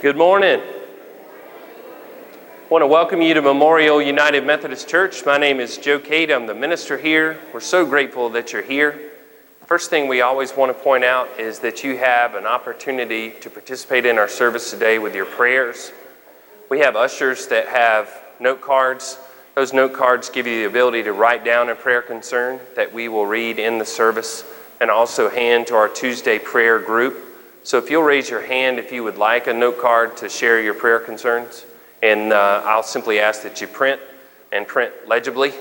Good morning. I want to welcome you to Memorial United Methodist Church. My name is Joe Cade. I'm the minister here. We're so grateful that you're here. First thing we always want to point out is that you have an opportunity to participate in our service today with your prayers. We have ushers that have note cards. Those note cards give you the ability to write down a prayer concern that we will read in the service and also hand to our Tuesday prayer group. So if you'll raise your hand if you would like a note card to share your prayer concerns, and uh, I'll simply ask that you print and print legibly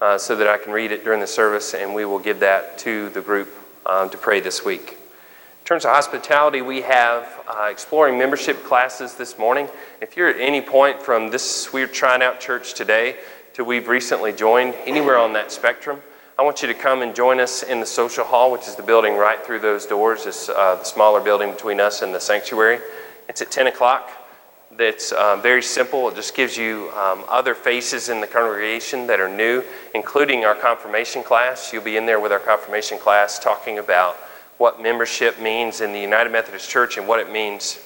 uh, so that I can read it during the service, and we will give that to the group um, to pray this week. In terms of hospitality, we have uh, exploring membership classes this morning. If you're at any point from this we're trying out church today to we've recently joined, anywhere on that spectrum, I want you to come and join us in the social hall, which is the building right through those doors. It's uh, the smaller building between us and the sanctuary. It's at 10 o'clock. It's um, very simple. It just gives you um, other faces in the congregation that are new, including our confirmation class. You'll be in there with our confirmation class talking about what membership means in the United Methodist Church and what it means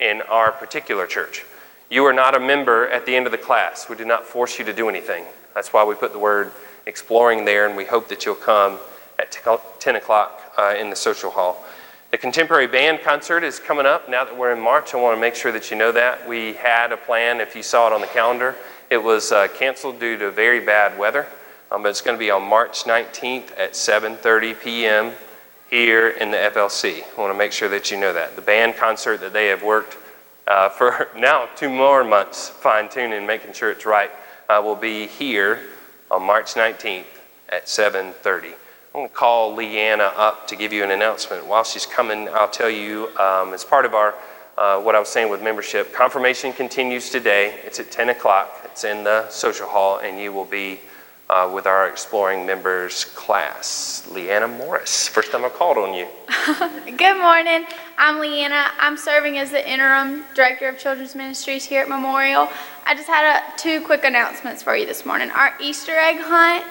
in our particular church. You are not a member at the end of the class. We do not force you to do anything. That's why we put the word exploring there, and we hope that you'll come at 10 o'clock uh, in the social hall. The contemporary band concert is coming up now that we're in March. I want to make sure that you know that. We had a plan, if you saw it on the calendar, it was uh, canceled due to very bad weather, um, but it's going to be on March 19th at 7.30 p.m. here in the FLC. I want to make sure that you know that. The band concert that they have worked uh, for now two more months fine-tuning, making sure it's right, uh, will be here on March 19th at 7:30. I'm going to call Leanna up to give you an announcement. While she's coming, I'll tell you um, as part of our uh, what I was saying with membership. Confirmation continues today. It's at 10 o'clock. It's in the social hall, and you will be uh, with our Exploring Members class. Leanna Morris, first time I called on you. Good morning. I'm Leanna. I'm serving as the interim director of children's ministries here at Memorial. I just had a, two quick announcements for you this morning. Our Easter egg hunt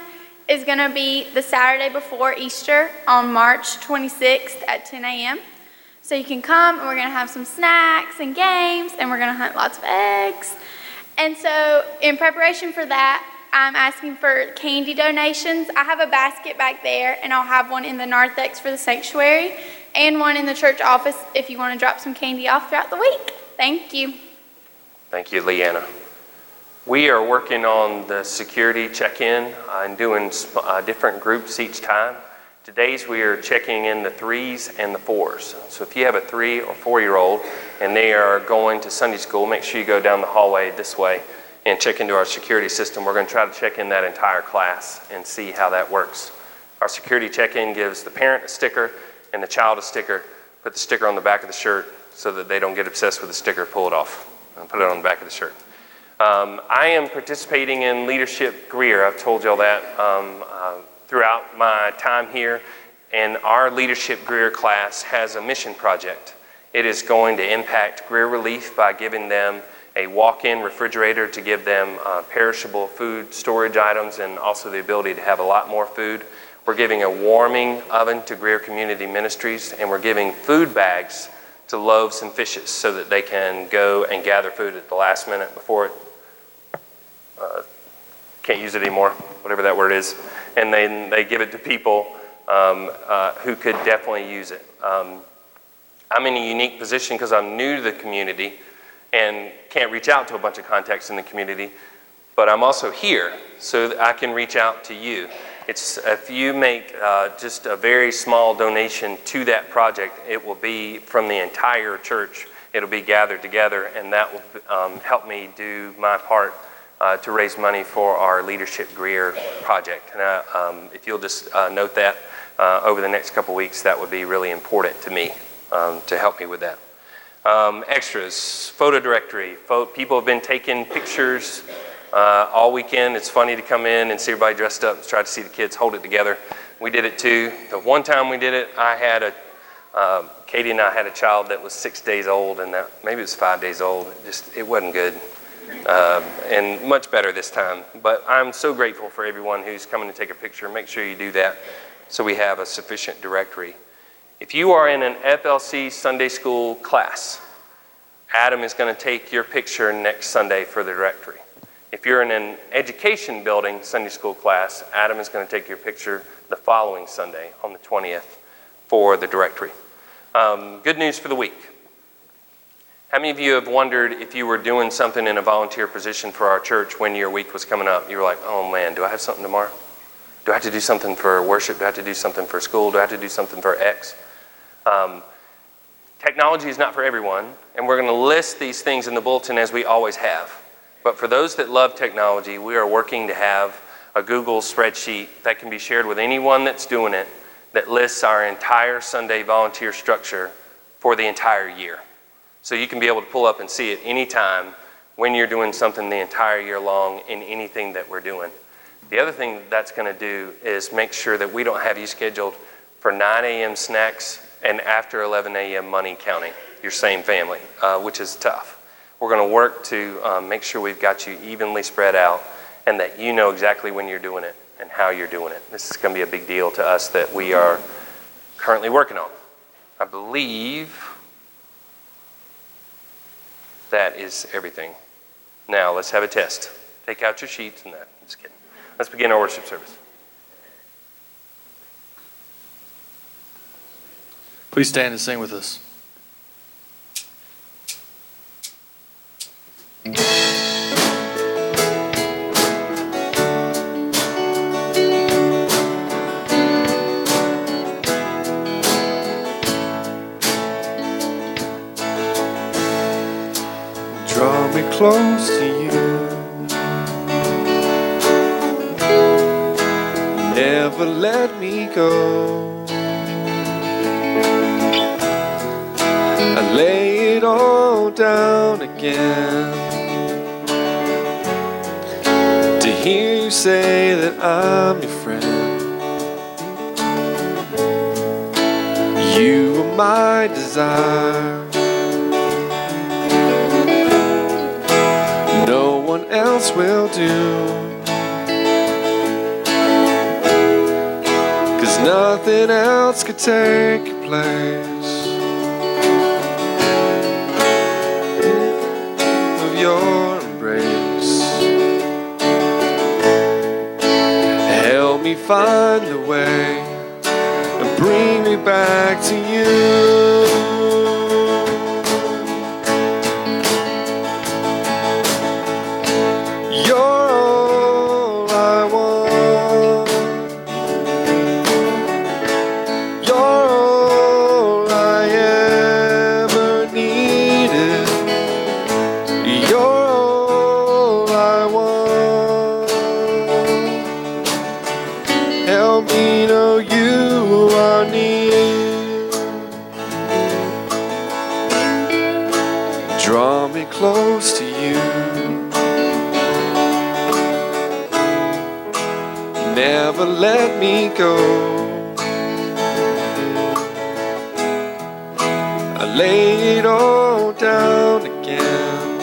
is going to be the Saturday before Easter on March 26th at 10 a.m. So you can come and we're going to have some snacks and games and we're going to hunt lots of eggs. And so, in preparation for that, I'm asking for candy donations. I have a basket back there, and I'll have one in the narthex for the sanctuary and one in the church office if you want to drop some candy off throughout the week. Thank you. Thank you, Leanna. We are working on the security check in and doing uh, different groups each time. Today's we are checking in the threes and the fours. So if you have a three or four year old and they are going to Sunday school, make sure you go down the hallway this way and check into our security system. We're going to try to check in that entire class and see how that works. Our security check in gives the parent a sticker and the child a sticker. Put the sticker on the back of the shirt so that they don't get obsessed with the sticker, pull it off, and put it on the back of the shirt. Um, I am participating in Leadership Greer. I've told y'all that um, uh, throughout my time here. And our Leadership Greer class has a mission project. It is going to impact Greer Relief by giving them a walk-in refrigerator to give them uh, perishable food storage items and also the ability to have a lot more food. We're giving a warming oven to Greer Community Ministries, and we're giving food bags to Loaves and Fishes so that they can go and gather food at the last minute before it uh, can't use it anymore, whatever that word is, and then they give it to people um, uh, who could definitely use it. Um, I'm in a unique position because I'm new to the community and can't reach out to a bunch of contacts in the community, but I'm also here so I can reach out to you. It's if you make uh, just a very small donation to that project, it will be from the entire church. It'll be gathered together, and that will um, help me do my part uh, to raise money for our Leadership Greer project. And uh, um, if you'll just uh, note that uh, over the next couple weeks, that would be really important to me um, to help me with that. Um, extras, photo directory. people have been taking pictures uh, all weekend. It's funny to come in and see everybody dressed up and try to see the kids hold it together. We did it too. The one time we did it, I had a, uh, Katie and I had a child that was six days old, and that, maybe it was five days old. Just it wasn't good, uh, and much better this time. But I'm so grateful for everyone who's coming to take a picture. Make sure you do that, so we have a sufficient directory. If you are in an FLC Sunday school class Adam is going to take your picture next Sunday for the directory. If you're in an education building Sunday school class, Adam is going to take your picture the following Sunday on the 20th for the directory. Um, good news for the week. How many of you have wondered if you were doing something in a volunteer position for our church when your week was coming up? You were like, oh man, do I have something tomorrow? Do I have to do something for worship? Do I have to do something for school? Do I have to do something for X? Um, technology is not for everyone, and we're going to list these things in the bulletin as we always have. But for those that love technology, we are working to have a Google spreadsheet that can be shared with anyone that's doing it that lists our entire Sunday volunteer structure for the entire year. So you can be able to pull up and see it anytime when you're doing something the entire year long in anything that we're doing. The other thing that's going to do is make sure that we don't have you scheduled for 9 a.m. snacks and after 11 a.m. money counting, your same family, uh, which is tough. We're going to work to um, make sure we've got you evenly spread out and that you know exactly when you're doing it and how you're doing it. This is going to be a big deal to us that we are currently working on. I believe that is everything. Now, let's have a test. Take out your sheets and that. Just kidding. Let's begin our worship service. Please stand and sing with us. Close to you. Never let me go. I lay it all down again to hear you say that I'm your friend. You are my desire. Will do. Cause nothing else could take your place of your embrace. Help me find the way and bring me back to you. Go. I lay it all down again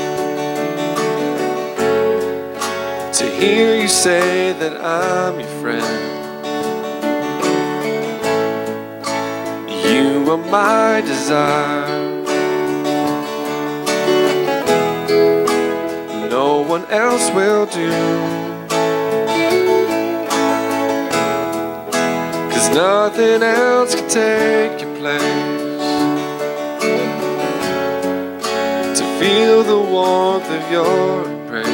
to hear you say that I'm your friend. You are my desire. No one else will do. Cause nothing else can take your place. To feel the warmth of your embrace.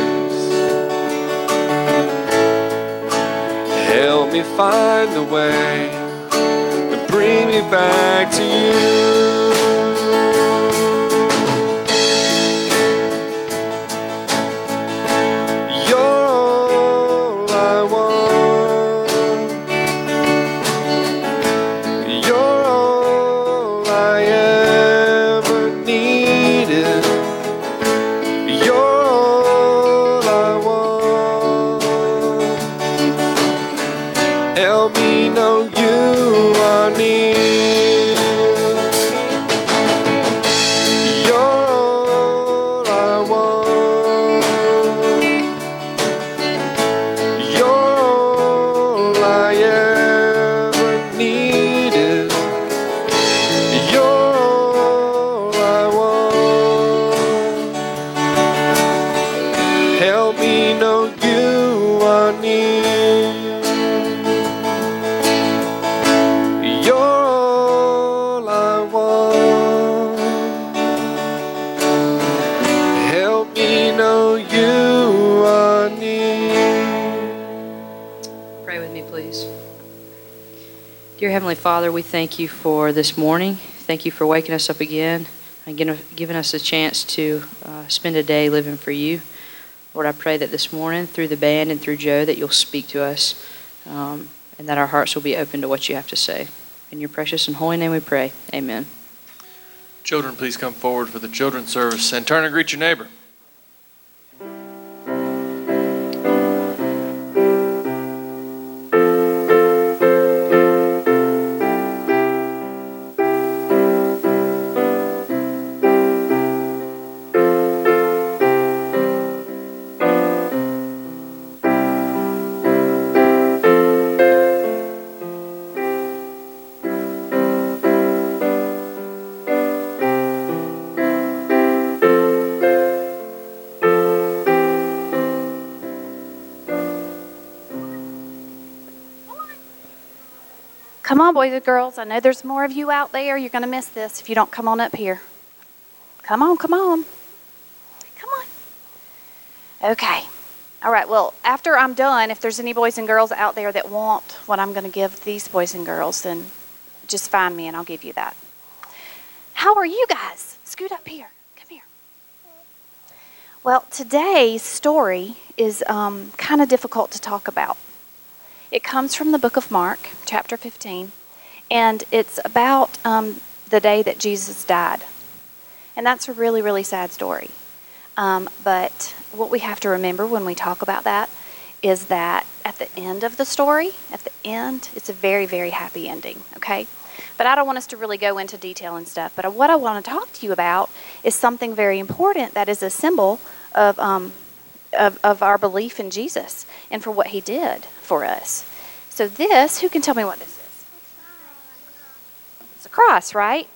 Help me find the way and bring me back to you. Father, we thank you for this morning. Thank you for waking us up again and giving us a chance to uh, spend a day living for you. Lord, I pray that this morning, through the band and through Joe, that you'll speak to us um, and that our hearts will be open to what you have to say. In your precious and holy name we pray. Amen. Children, please come forward for the children's service and turn and greet your neighbor. Boys and girls. I know there's more of you out there. You're going to miss this if you don't come on up here. Come on, come on. Come on. Okay. All right, well, after I'm done, if there's any boys and girls out there that want what I'm going to give these boys and girls, then just find me and I'll give you that. How are you guys? Scoot up here. Come here. Well, today's story is um, kind of difficult to talk about. It comes from the book of Mark, chapter 15, and it's about um, the day that Jesus died. And that's a really, really sad story. Um, but what we have to remember when we talk about that is that at the end of the story, at the end, it's a very, very happy ending, okay? But I don't want us to really go into detail and stuff. But what I want to talk to you about is something very important that is a symbol of um, of, of our belief in Jesus and for what he did for us. So, this, who can tell me what this is? A cross, right?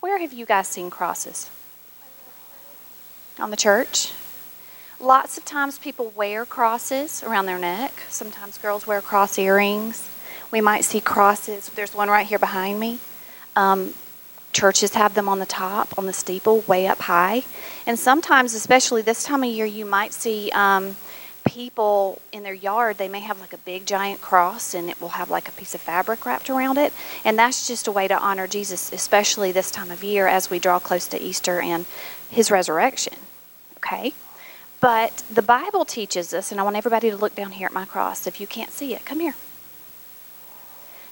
Where have you guys seen crosses? On the church? Lots of times people wear crosses around their neck. Sometimes girls wear cross earrings. We might see crosses. There's one right here behind me. Um, Churches have them on the top, on the steeple, way up high. And sometimes, especially this time of year, you might see um, people in their yard, they may have like a big giant cross and it will have like a piece of fabric wrapped around it. And that's just a way to honor Jesus, especially this time of year as we draw close to Easter and his resurrection. Okay? But the Bible teaches us, and I want everybody to look down here at my cross. If you can't see it, come here.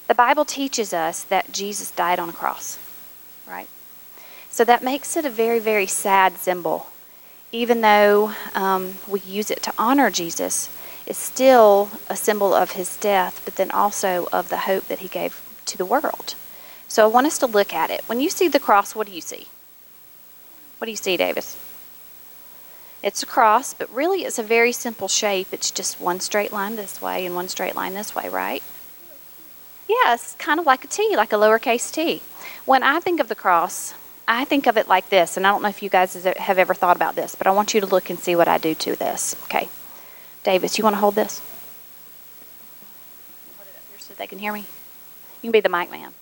The Bible teaches us that Jesus died on a cross right? So that makes it a very, very sad symbol. Even though um, we use it to honor Jesus, it's still a symbol of his death, but then also of the hope that he gave to the world. So I want us to look at it. When you see the cross, what do you see? What do you see, Davis? It's a cross, but really it's a very simple shape. It's just one straight line this way and one straight line this way, right? Yeah, it's kind of like a T, like a lowercase t. When I think of the cross, I think of it like this, and I don't know if you guys have ever thought about this, but I want you to look and see what I do to this. Okay. Davis, you want to hold this? Hold it up here so they can hear me. You can be the mic man.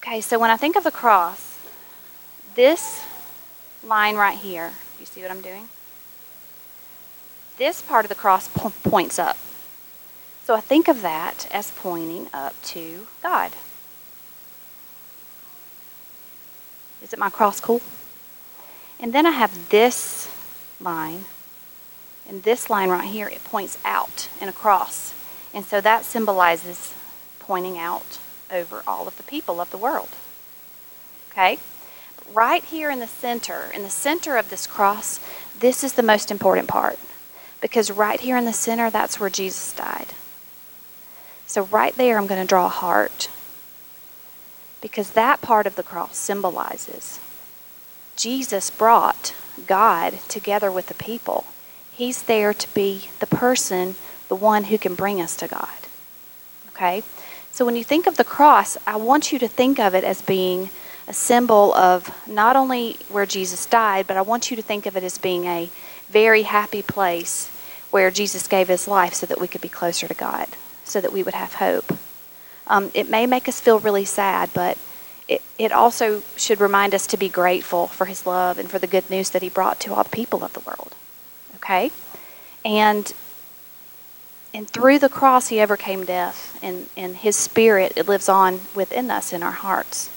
Okay, so when I think of the cross, this line right here, you see what I'm doing? This part of the cross points up. So I think of that as pointing up to God. Is it my cross cool? And then I have this line, and this line right here, it points out and across. And so that symbolizes pointing out over all of the people of the world. Okay? Right here in the center, in the center of this cross, this is the most important part. Because right here in the center, that's where Jesus died. So, right there, I'm going to draw a heart because that part of the cross symbolizes Jesus brought God together with the people. He's there to be the person, the one who can bring us to God. Okay? So, when you think of the cross, I want you to think of it as being a symbol of not only where Jesus died, but I want you to think of it as being a very happy place where Jesus gave his life so that we could be closer to God so that we would have hope. Um, it may make us feel really sad, but it, it also should remind us to be grateful for his love and for the good news that he brought to all the people of the world. Okay? And and through the cross, he overcame death. And, and his spirit, it lives on within us in our hearts.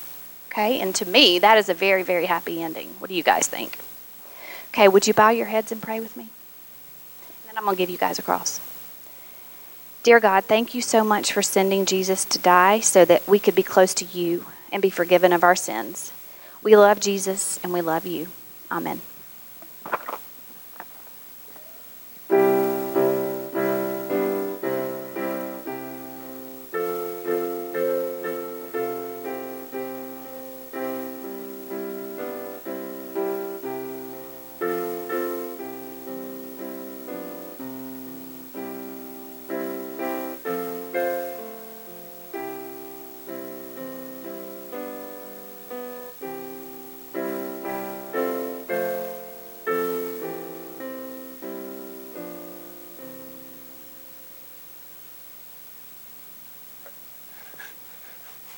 Okay? And to me, that is a very, very happy ending. What do you guys think? Okay, would you bow your heads and pray with me? And then I'm to give you guys a cross. Dear God, thank you so much for sending Jesus to die so that we could be close to you and be forgiven of our sins. We love Jesus and we love you. Amen.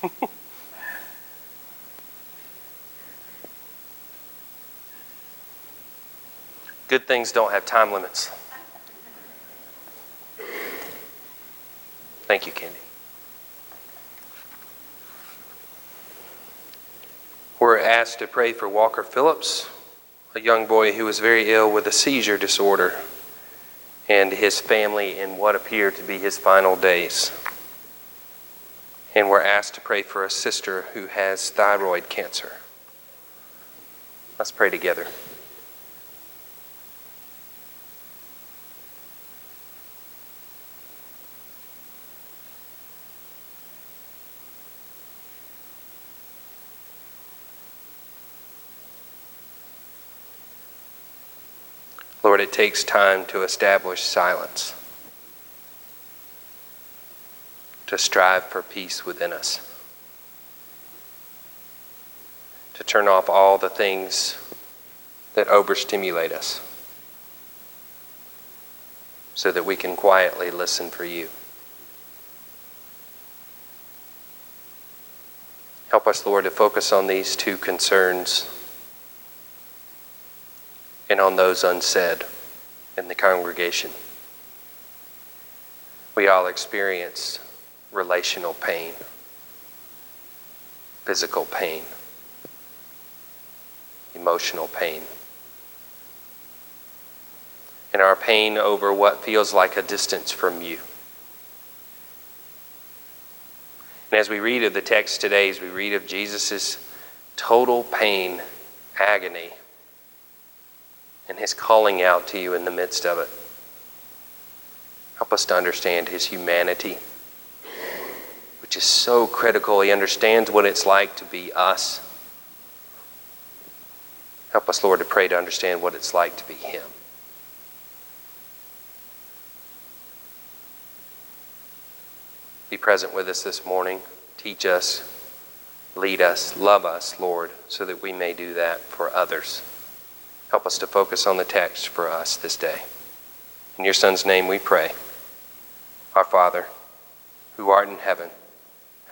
Good things don't have time limits. Thank you, Candy. We're asked to pray for Walker Phillips, a young boy who was very ill with a seizure disorder, and his family in what appear to be his final days. And we're asked to pray for a sister who has thyroid cancer. Let's pray together. Lord, it takes time to establish silence, to strive for peace within us, to turn off all the things that overstimulate us, so that we can quietly listen for you. Help us, Lord, to focus on these two concerns and on those unsaid in the congregation. We all experience relational pain, physical pain, emotional pain. And our pain over what feels like a distance from you. And as we read of the text today, as we read of Jesus' total pain, agony, and his calling out to you in the midst of it. Help us to understand his humanity, is so critical. He understands what it's like to be us. Help us, Lord, to pray to understand what it's like to be him. Be present with us this morning. Teach us, lead us, love us, Lord, so that we may do that for others. Help us to focus on the text for us this day. In your Son's name we pray. Our Father, who art in heaven,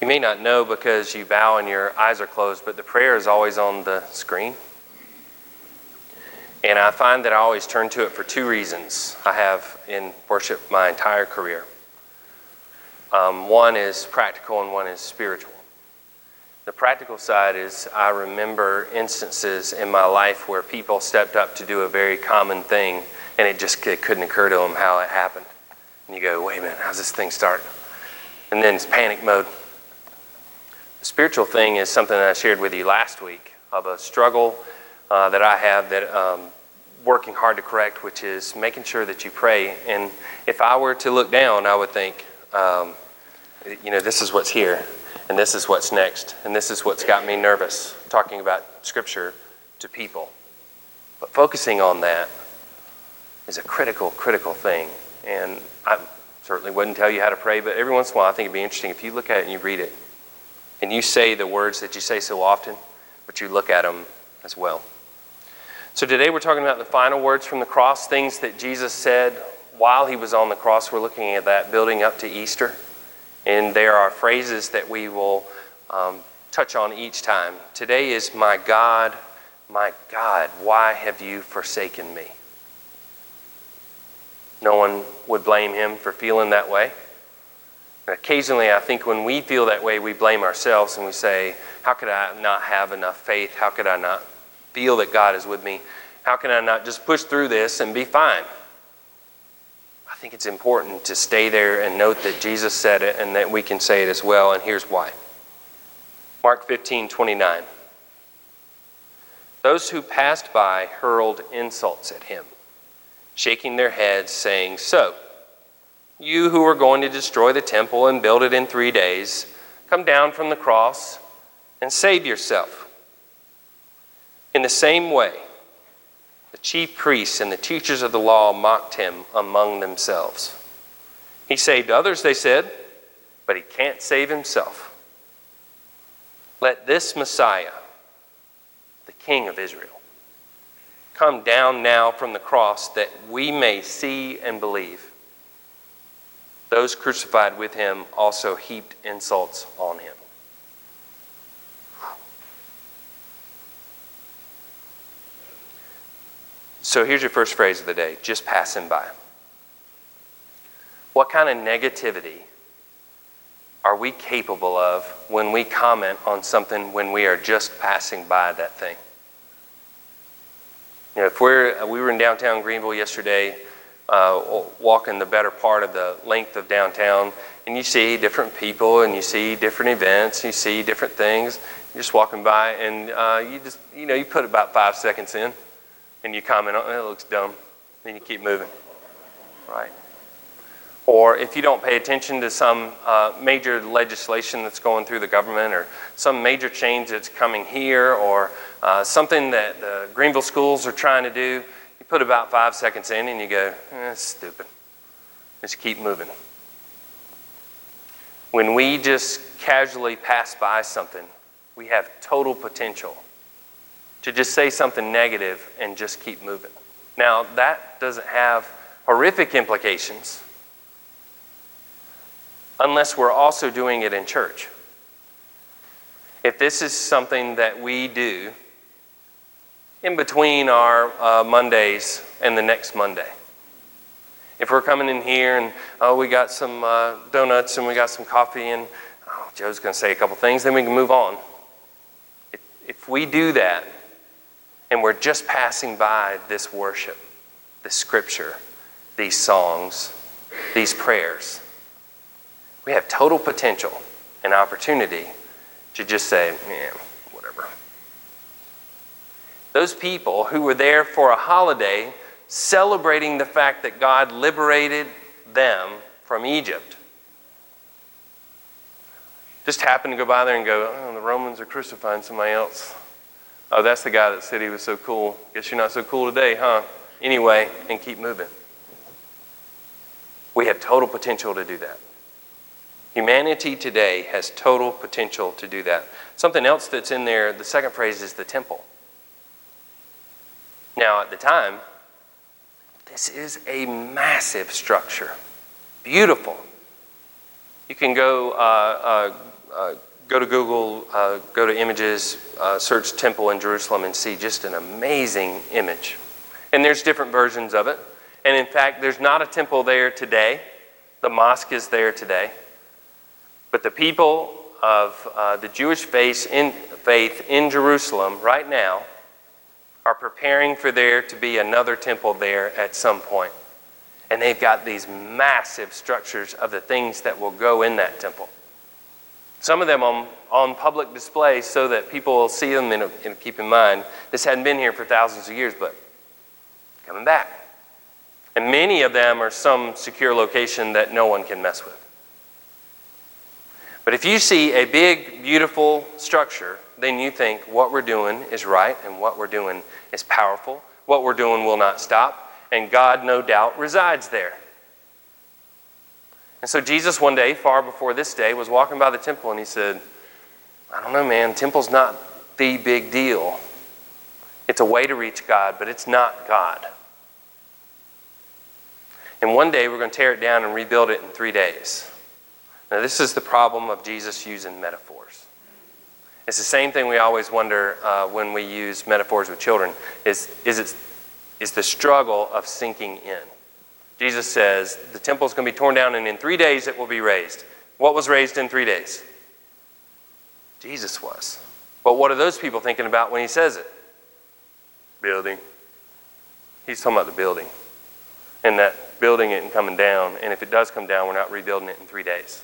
You may not know because you bow and your eyes are closed, but the prayer is always on the screen. And I find that I always turn to it for two reasons I have in worship my entire career. Um, one is practical and one is spiritual. The practical side is I remember instances in my life where people stepped up to do a very common thing and it just it couldn't occur to them how it happened. And you go, wait a minute, how's this thing start? And then it's panic mode. Spiritual thing is something that I shared with you last week of a struggle uh, that I have that um, working hard to correct, which is making sure that you pray. And if I were to look down, I would think, um, you know, this is what's here and this is what's next, and this is what's got me nervous talking about Scripture to people. But focusing on that is a critical, critical thing. And I'm certainly wouldn't tell you how to pray, but every once in a while I think it'd be interesting if you look at it and you read it and you say the words that you say so often, but you look at them as well. So today we're talking about the final words from the cross, things that Jesus said while he was on the cross. We're looking at that building up to Easter. And there are phrases that we will um, touch on each time. Today is, My God, my God, why have you forsaken me? No one would blame him for feeling that way. Occasionally, I think when we feel that way, we blame ourselves and we say, How could I not have enough faith? How could I not feel that God is with me? How can I not just push through this and be fine? I think it's important to stay there and note that Jesus said it and that we can say it as well, and here's why. Mark 15, 29. Those who passed by hurled insults at him, shaking their heads, saying, So, you who are going to destroy the temple and build it in three days, come down from the cross and save yourself. In the same way, the chief priests and the teachers of the law mocked him among themselves. He saved others, they said, but he can't save himself. Let this Messiah, the King of Israel, come down now from the cross that we may see and believe. Those crucified with him also heaped insults on him. So here's your first phrase of the day just passing by. What kind of negativity are we capable of when we comment on something when we are just passing by that thing? You know, if we're, we were in downtown Greenville yesterday, uh, walking the better part of the length of downtown, and you see different people and you see different events, you see different things. You're just walking by, and uh, you just, you know, you put about five seconds in, and you comment on it, it looks dumb, then you keep moving, right? Or if you don't pay attention to some uh, major legislation that's going through the government, or some major change that's coming here, or uh, something that the Greenville schools are trying to do, you put about five seconds in and you go, eh, stupid. Just keep moving. When we just casually pass by something, we have total potential to just say something negative and just keep moving. Now, that doesn't have horrific implications unless we're also doing it in church. If this is something that we do in between our uh, Mondays and the next Monday. If we're coming in here and oh, we got some uh, donuts and we got some coffee and oh, Joe's going to say a couple things, then we can move on. If, if we do that and we're just passing by this worship, this scripture, these songs, these prayers, we have total potential and opportunity to just say, yeah, those people who were there for a holiday celebrating the fact that God liberated them from Egypt. Just happened to go by there and go, oh, the Romans are crucifying somebody else. Oh, that's the guy that said he was so cool. Guess you're not so cool today, huh? Anyway, and keep moving. We have total potential to do that. Humanity today has total potential to do that. Something else that's in there, the second phrase is the temple. Now, at the time, this is a massive structure, beautiful. You can go, uh, uh, uh, go to Google, uh, go to images, uh, search temple in Jerusalem, and see just an amazing image. And there's different versions of it. And in fact, there's not a temple there today. The mosque is there today. But the people of uh, the Jewish faith in, faith in Jerusalem right now are preparing for there to be another temple there at some point. And they've got these massive structures of the things that will go in that temple. Some of them on, on public display so that people will see them and, and keep in mind this hadn't been here for thousands of years, but coming back. And many of them are some secure location that no one can mess with. But if you see a big, beautiful structure then you think what we're doing is right and what we're doing is powerful. What we're doing will not stop, and God, no doubt, resides there. And so Jesus, one day, far before this day, was walking by the temple and he said, I don't know, man, temple's not the big deal. It's a way to reach God, but it's not God. And one day we're going to tear it down and rebuild it in three days. Now, this is the problem of Jesus using metaphors. It's the same thing we always wonder uh, when we use metaphors with children is, is, it, is the struggle of sinking in. Jesus says the temple is going to be torn down and in three days it will be raised. What was raised in three days? Jesus was. But what are those people thinking about when he says it? Building. He's talking about the building. And that building it and coming down. And if it does come down, we're not rebuilding it in three days.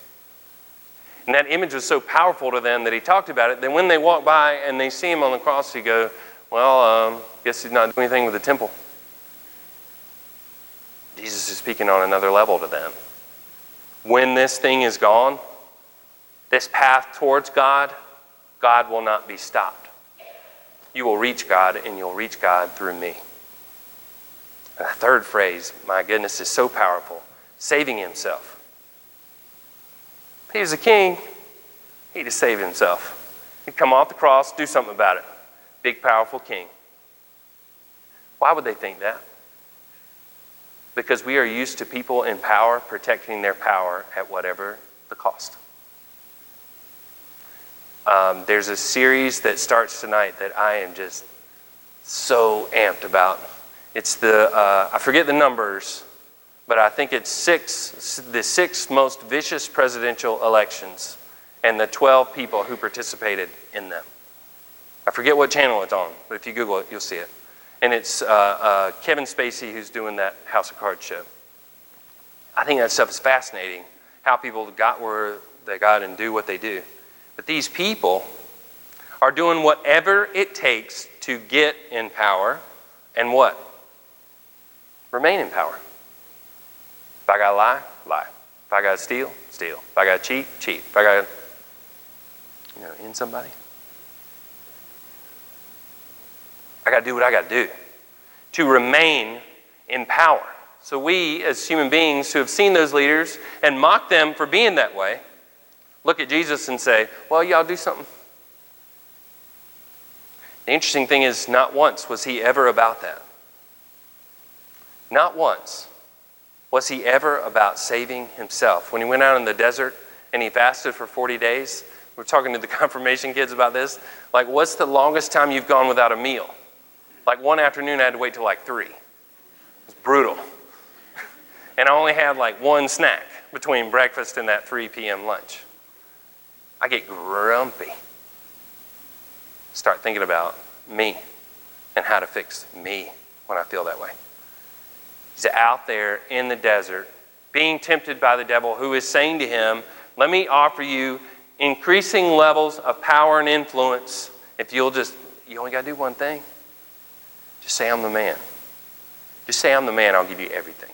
And that image was so powerful to them that he talked about it. Then when they walk by and they see him on the cross, he go, Well, um, guess he's not doing anything with the temple. Jesus is speaking on another level to them. When this thing is gone, this path towards God, God will not be stopped. You will reach God, and you'll reach God through me. And the third phrase, my goodness, is so powerful saving himself. He was a king. He just saved himself. He'd come off the cross, do something about it. Big, powerful king. Why would they think that? Because we are used to people in power protecting their power at whatever the cost. Um, there's a series that starts tonight that I am just so amped about. It's the, uh, I forget the numbers, but I think it's six, the six most vicious presidential elections and the 12 people who participated in them. I forget what channel it's on, but if you Google it, you'll see it. And it's uh, uh, Kevin Spacey who's doing that House of Cards show. I think that stuff is fascinating, how people got where they got and do what they do. But these people are doing whatever it takes to get in power and what? Remain in power. If I gotta lie, lie. If I gotta steal, steal. If I gotta cheat, cheat. If I gotta, you know, end somebody, I gotta do what I gotta do to remain in power. So we, as human beings who have seen those leaders and mock them for being that way, look at Jesus and say, Well, y'all do something. The interesting thing is, not once was he ever about that. Not once was he ever about saving himself. When he went out in the desert and he fasted for 40 days, we are talking to the confirmation kids about this. Like, what's the longest time you've gone without a meal? Like, one afternoon, I had to wait till like 3. It was brutal. and I only had like one snack between breakfast and that 3 p.m. lunch. I get grumpy. Start thinking about me and how to fix me when I feel that way. He's out there in the desert being tempted by the devil, who is saying to him, Let me offer you increasing levels of power and influence if you'll just, you only got to do one thing. Just say, I'm the man. Just say, I'm the man, I'll give you everything.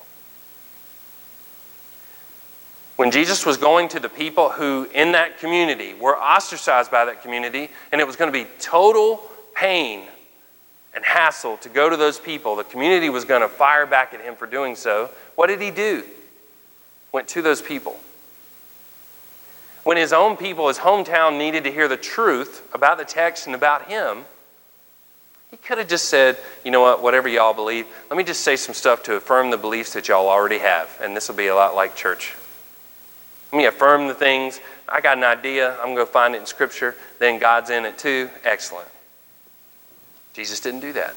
When Jesus was going to the people who in that community were ostracized by that community, and it was going to be total pain and hassle to go to those people, the community was going to fire back at him for doing so. What did he do? Went to those people. When his own people, his hometown, needed to hear the truth about the text and about him, he could have just said, you know what, whatever y'all believe, let me just say some stuff to affirm the beliefs that y'all already have. And this will be a lot like church. Let me affirm the things. I got an idea. I'm going to find it in Scripture. Then God's in it too. Excellent. Jesus didn't do that.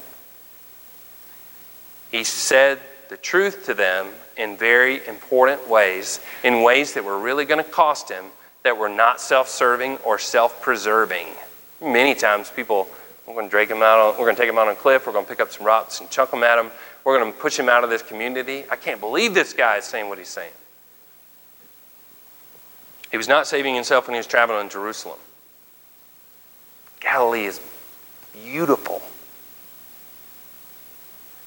He said the truth to them in very important ways, in ways that were really going to cost him, that were not self serving or self preserving. Many times people, we're going to drag him out, on, we're going to take him out on a cliff, we're going to pick up some rocks and chuck them at him, we're going to push him out of this community. I can't believe this guy is saying what he's saying. He was not saving himself when he was traveling in Jerusalem. Galilee is beautiful.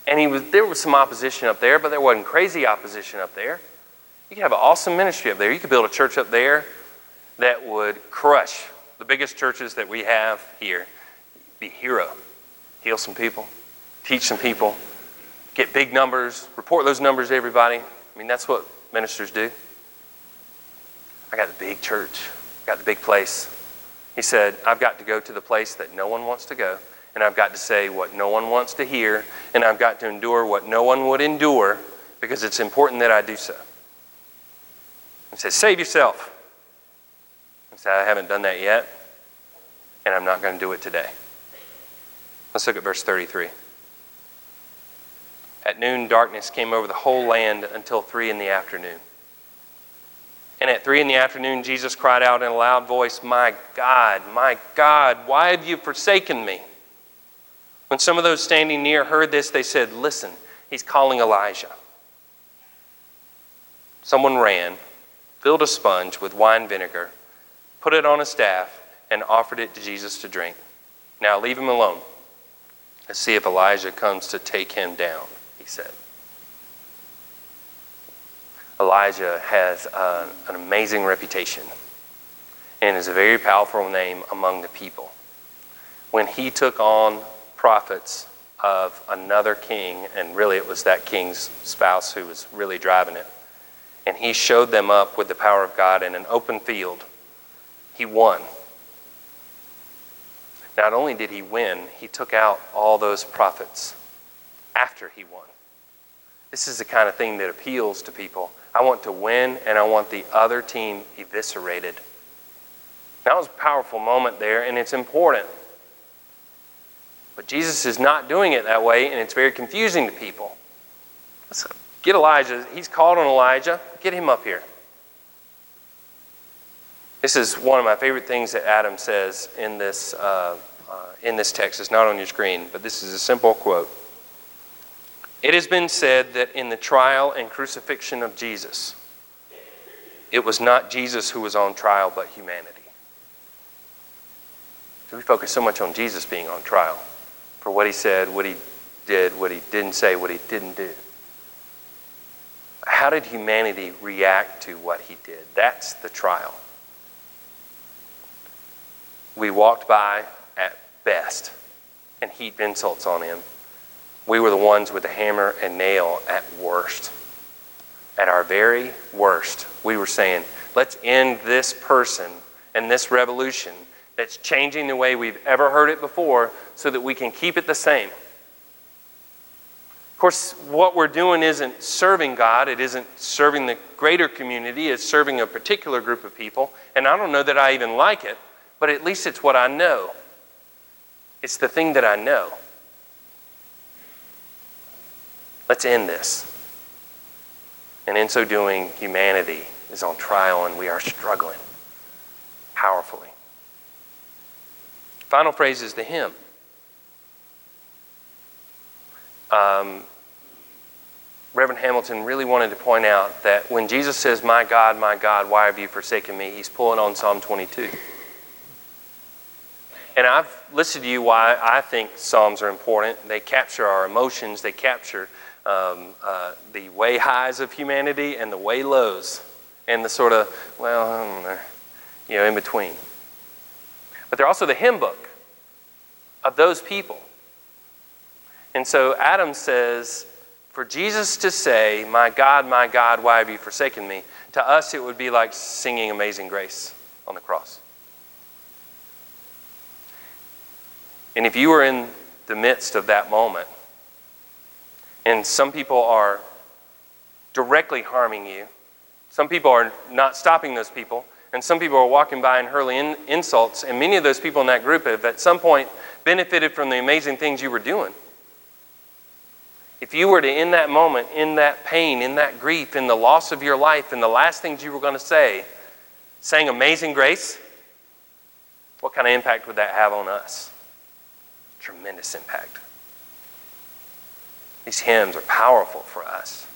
And he was, there was some opposition up there, but there wasn't crazy opposition up there. You could have an awesome ministry up there. You could build a church up there that would crush the biggest churches that we have here. Be hero. Heal some people, teach some people, get big numbers, report those numbers to everybody. I mean, that's what ministers do. I got the big church, I got the big place. He said, I've got to go to the place that no one wants to go, and I've got to say what no one wants to hear, and I've got to endure what no one would endure because it's important that I do so. He says, Save yourself. He said, I haven't done that yet, and I'm not going to do it today. Let's look at verse 33. At noon, darkness came over the whole land until three in the afternoon. And at three in the afternoon, Jesus cried out in a loud voice, My God, my God, why have you forsaken me? When some of those standing near heard this, they said, Listen, he's calling Elijah. Someone ran, filled a sponge with wine vinegar, put it on a staff, and offered it to Jesus to drink. Now leave him alone. Let's see if Elijah comes to take him down, he said. Elijah has uh, an amazing reputation and is a very powerful name among the people. When he took on prophets of another king, and really it was that king's spouse who was really driving it, and he showed them up with the power of God in an open field, he won. Not only did he win, he took out all those prophets after he won. This is the kind of thing that appeals to people. I want to win, and I want the other team eviscerated. That was a powerful moment there, and it's important. But Jesus is not doing it that way, and it's very confusing to people. Let's get Elijah. He's called on Elijah. Get him up here. This is one of my favorite things that Adam says in this, uh, uh, in this text. It's not on your screen, but this is a simple quote. It has been said that in the trial and crucifixion of Jesus, it was not Jesus who was on trial, but humanity. So we focus so much on Jesus being on trial for what he said, what he did, what he didn't say, what he didn't do. How did humanity react to what he did? That's the trial. We walked by at best and heaped insults on him we were the ones with the hammer and nail at worst. At our very worst, we were saying, let's end this person and this revolution that's changing the way we've ever heard it before so that we can keep it the same. Of course, what we're doing isn't serving God, it isn't serving the greater community, it's serving a particular group of people. And I don't know that I even like it, but at least it's what I know. It's the thing that I know. Let's end this. And in so doing, humanity is on trial and we are struggling powerfully. Final phrase is the hymn. Um, Reverend Hamilton really wanted to point out that when Jesus says, My God, my God, why have you forsaken me? He's pulling on Psalm 22. And I've listed to you why I think Psalms are important. They capture our emotions, they capture um, uh, the way highs of humanity and the way lows, and the sort of, well, you know, in between. But they're also the hymn book of those people. And so Adam says, for Jesus to say, My God, my God, why have you forsaken me? To us, it would be like singing Amazing Grace on the cross. And if you were in the midst of that moment, and some people are directly harming you. Some people are not stopping those people. And some people are walking by and hurling in, insults. And many of those people in that group have at some point benefited from the amazing things you were doing. If you were to, in that moment, in that pain, in that grief, in the loss of your life, in the last things you were going to say, saying amazing grace, what kind of impact would that have on us? Tremendous impact. These hymns are powerful for us.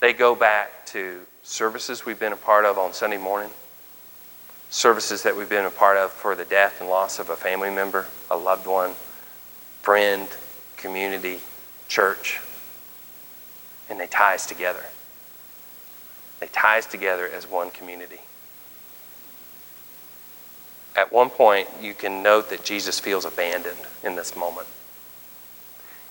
They go back to services we've been a part of on Sunday morning, services that we've been a part of for the death and loss of a family member, a loved one, friend, community, church. And they tie us together. They tie us together as one community. At one point, you can note that Jesus feels abandoned in this moment.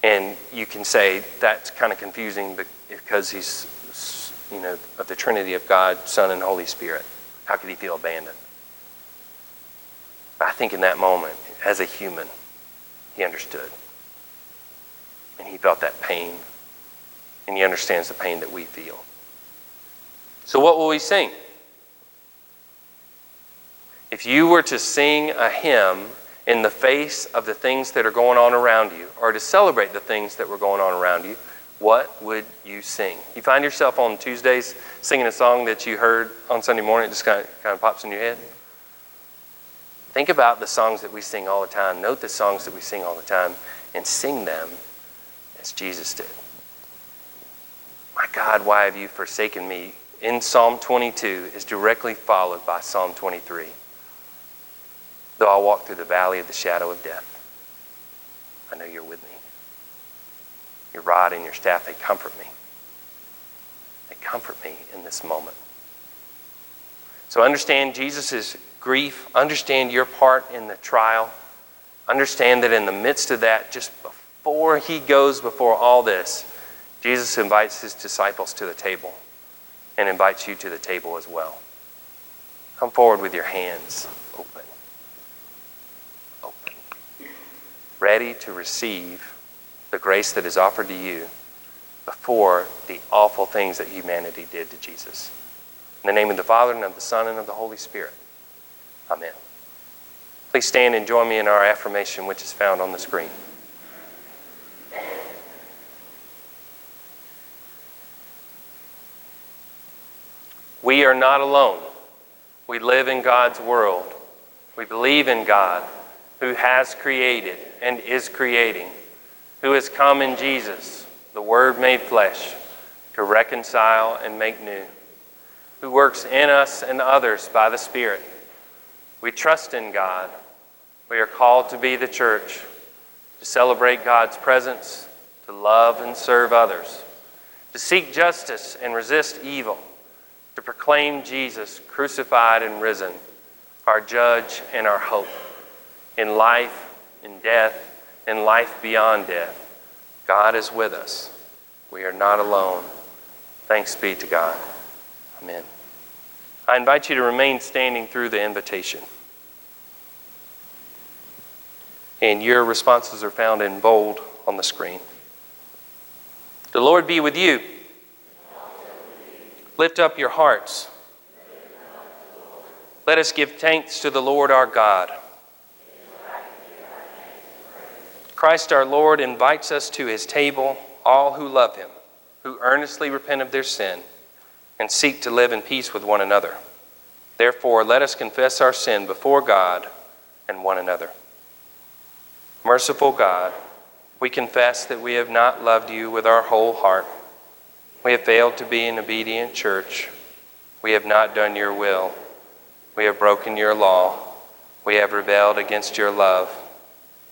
And you can say that's kind of confusing because he's you know, of the Trinity of God, Son, and Holy Spirit. How could he feel abandoned? I think in that moment, as a human, he understood. And he felt that pain. And he understands the pain that we feel. So, what will we sing? If you were to sing a hymn in the face of the things that are going on around you, or to celebrate the things that were going on around you, what would you sing? You find yourself on Tuesdays singing a song that you heard on Sunday morning, it just kind of, kind of pops in your head? Think about the songs that we sing all the time. Note the songs that we sing all the time and sing them as Jesus did. My God, why have you forsaken me? In Psalm 22 is directly followed by Psalm 23. Though I walk through the valley of the shadow of death, I know you're with me. Your rod and your staff, they comfort me. They comfort me in this moment. So understand Jesus' grief. Understand your part in the trial. Understand that in the midst of that, just before he goes before all this, Jesus invites his disciples to the table and invites you to the table as well. Come forward with your hands open. Ready to receive the grace that is offered to you before the awful things that humanity did to Jesus. In the name of the Father, and of the Son, and of the Holy Spirit. Amen. Please stand and join me in our affirmation, which is found on the screen. We are not alone. We live in God's world. We believe in God who has created and is creating, who has come in Jesus, the Word made flesh, to reconcile and make new, who works in us and others by the Spirit. We trust in God. We are called to be the church, to celebrate God's presence, to love and serve others, to seek justice and resist evil to proclaim Jesus crucified and risen, our judge and our hope. In life, in death, in life beyond death, God is with us. We are not alone. Thanks be to God. Amen. I invite you to remain standing through the invitation. And your responses are found in bold on the screen. The Lord be with you. Lift up your hearts. Let us give thanks to the Lord our God. Christ our Lord invites us to his table, all who love him, who earnestly repent of their sin, and seek to live in peace with one another. Therefore, let us confess our sin before God and one another. Merciful God, we confess that we have not loved you with our whole heart. We have failed to be an obedient church. We have not done your will. We have broken your law. We have rebelled against your love.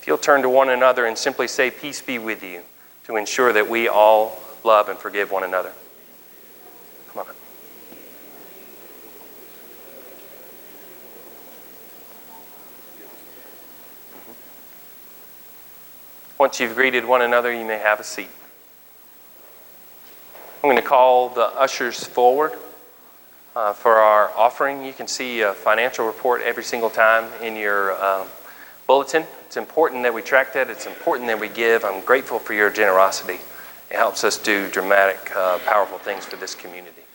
If you'll turn to one another and simply say, Peace be with you, to ensure that we all love and forgive one another. Come on. Once you've greeted one another, you may have a seat. I'm going to call the ushers forward uh, for our offering. You can see a financial report every single time in your um, bulletin. It's important that we track that. It's important that we give. I'm grateful for your generosity. It helps us do dramatic, uh, powerful things for this community.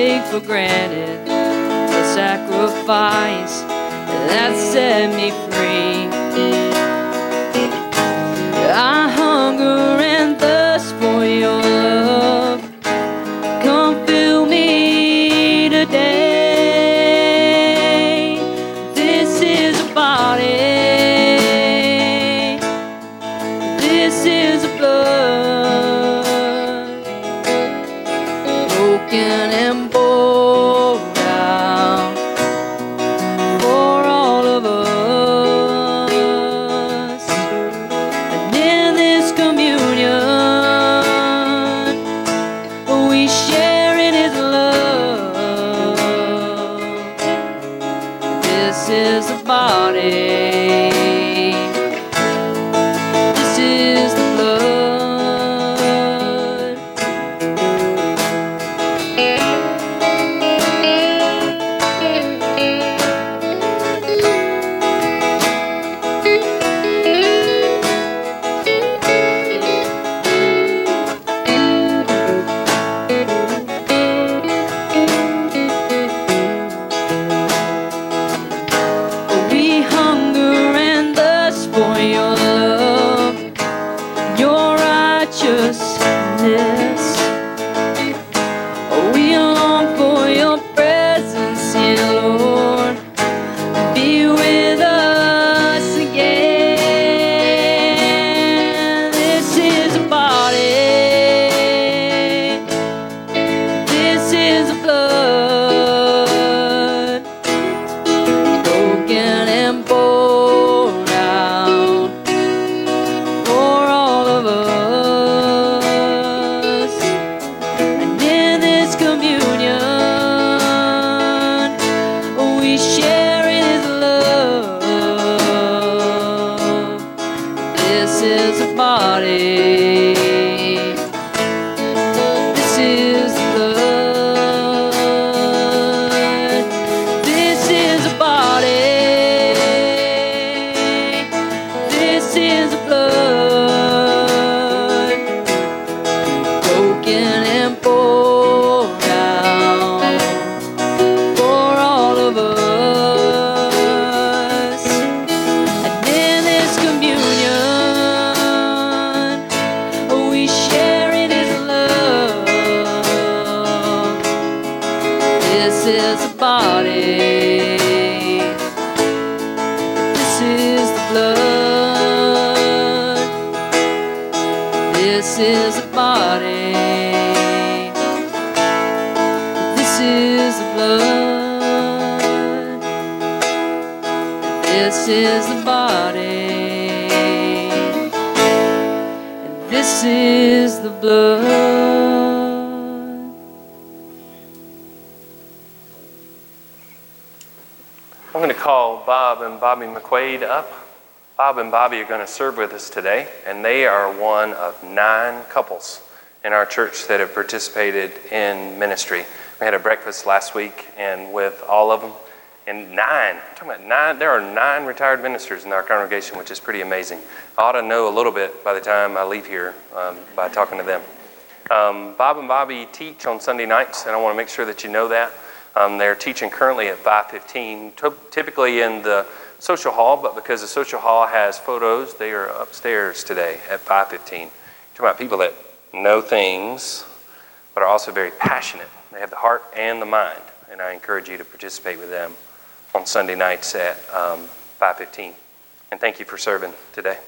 Take for granted the sacrifice that set me free. Are going to serve with us today, and they are one of nine couples in our church that have participated in ministry. We had a breakfast last week, and with all of them, and nine, I'm talking about nine, there are nine retired ministers in our congregation, which is pretty amazing. I ought to know a little bit by the time I leave here um, by talking to them. Um, Bob and Bobby teach on Sunday nights, and I want to make sure that you know that. Um, they're teaching currently at 515, t- typically in the social hall, but because the social hall has photos, they are upstairs today at 515. Talking about people that know things, but are also very passionate. They have the heart and the mind, and I encourage you to participate with them on Sunday nights at um, 515. And thank you for serving today.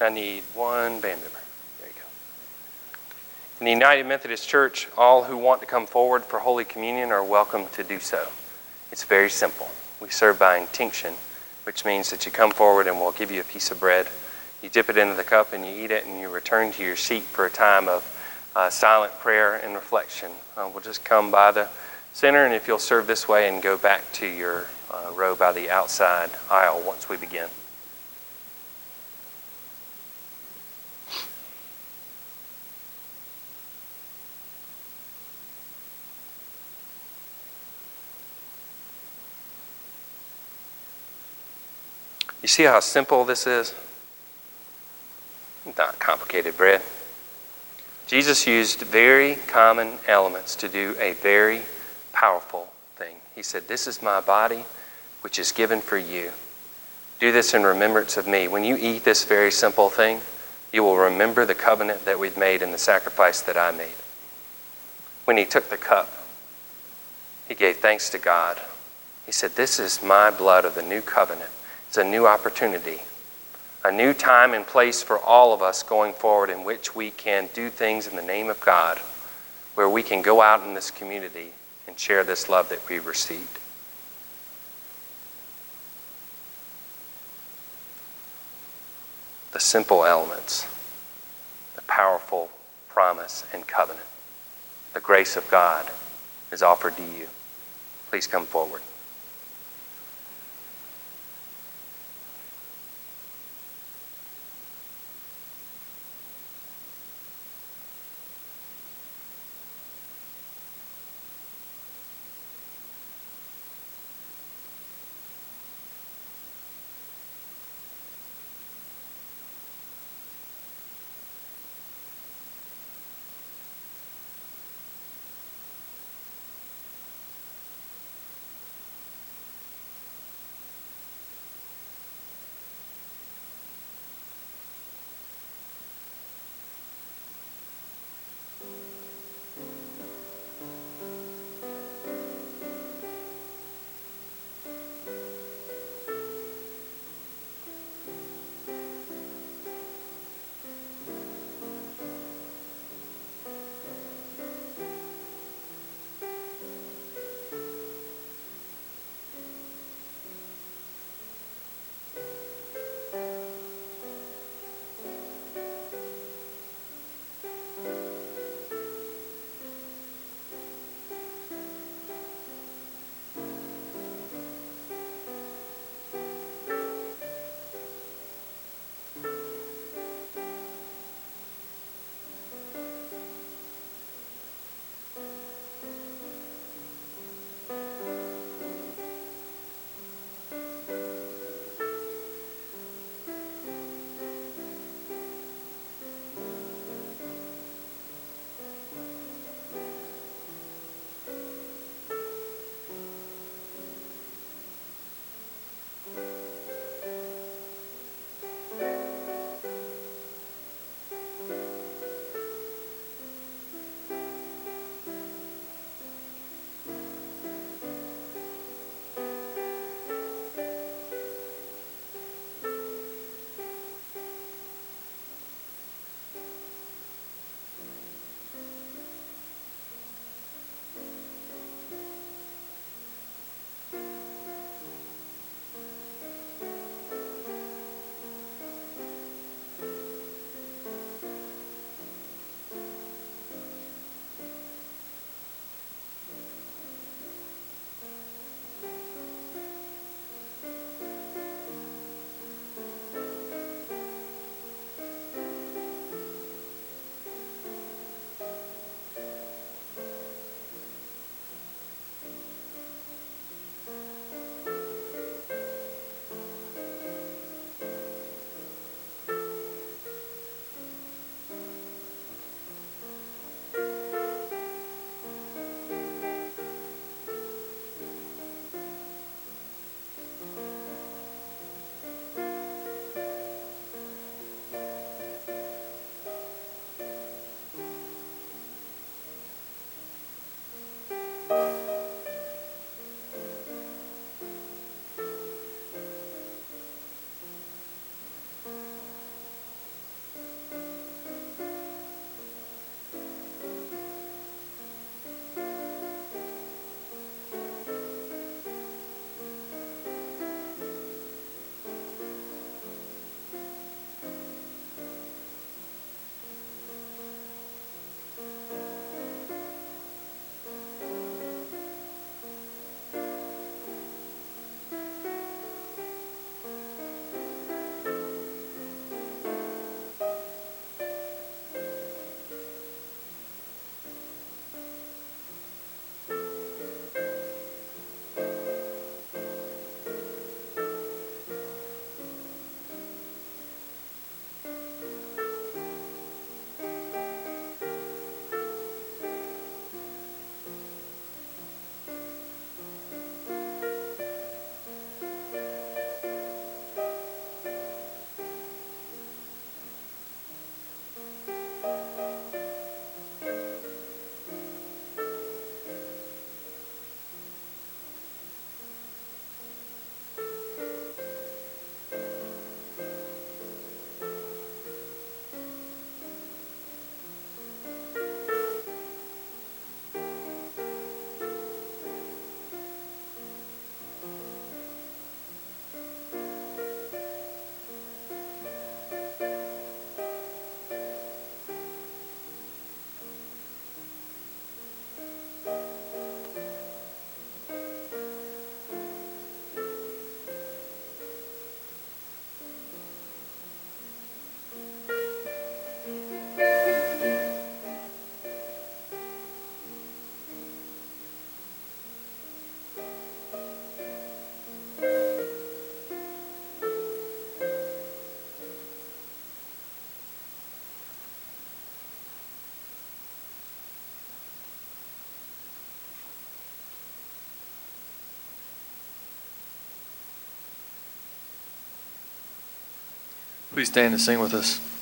I need one band member. In the United Methodist Church, all who want to come forward for Holy Communion are welcome to do so. It's very simple. We serve by intinction, which means that you come forward and we'll give you a piece of bread. You dip it into the cup and you eat it, and you return to your seat for a time of uh, silent prayer and reflection. Uh, we'll just come by the center, and if you'll serve this way and go back to your uh, row by the outside aisle once we begin. You see how simple this is? Not complicated bread. Jesus used very common elements to do a very powerful thing. He said, This is my body, which is given for you. Do this in remembrance of me. When you eat this very simple thing, you will remember the covenant that we've made and the sacrifice that I made. When he took the cup, he gave thanks to God. He said, This is my blood of the new covenant. It's a new opportunity a new time and place for all of us going forward in which we can do things in the name of God, where we can go out in this community and share this love that we've received. The simple elements, the powerful promise and covenant, the grace of God is offered to you. Please come forward. Please stand and sing with us.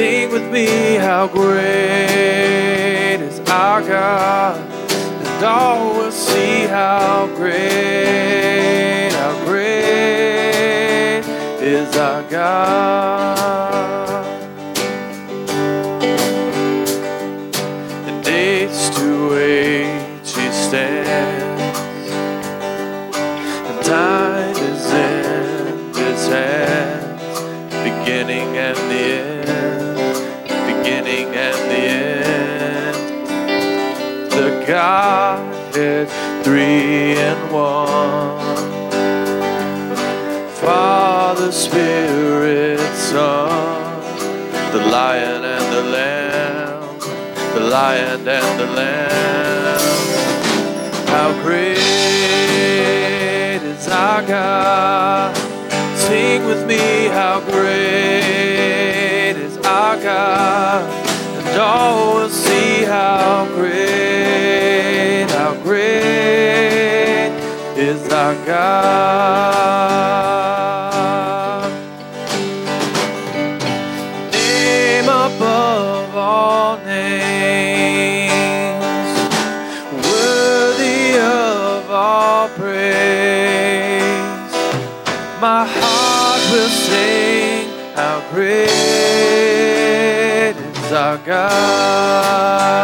Sing with me, how great is our God? And all will see how great, how great is our God. One. Father, Spirit, Son, the Lion and the Lamb, the Lion and the Lamb. How great is our God? Sing with me, how great is our God? And all will see how great, is our God. Name above all names, worthy of all praise. My heart will sing how great is our God.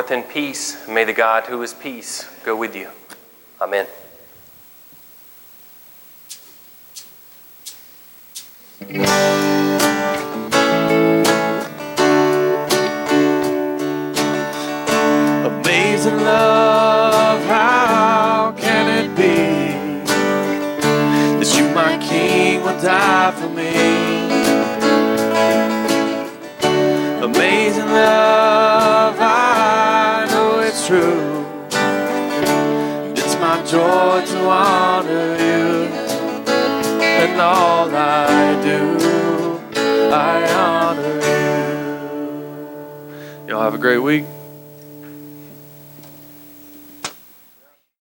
Forth in peace. May the God who is peace go with you. Amen. Amazing love, how can it be that you, my King, would die for me? Amazing love, honor you, and all I do, I honor you. Y'all have a great week.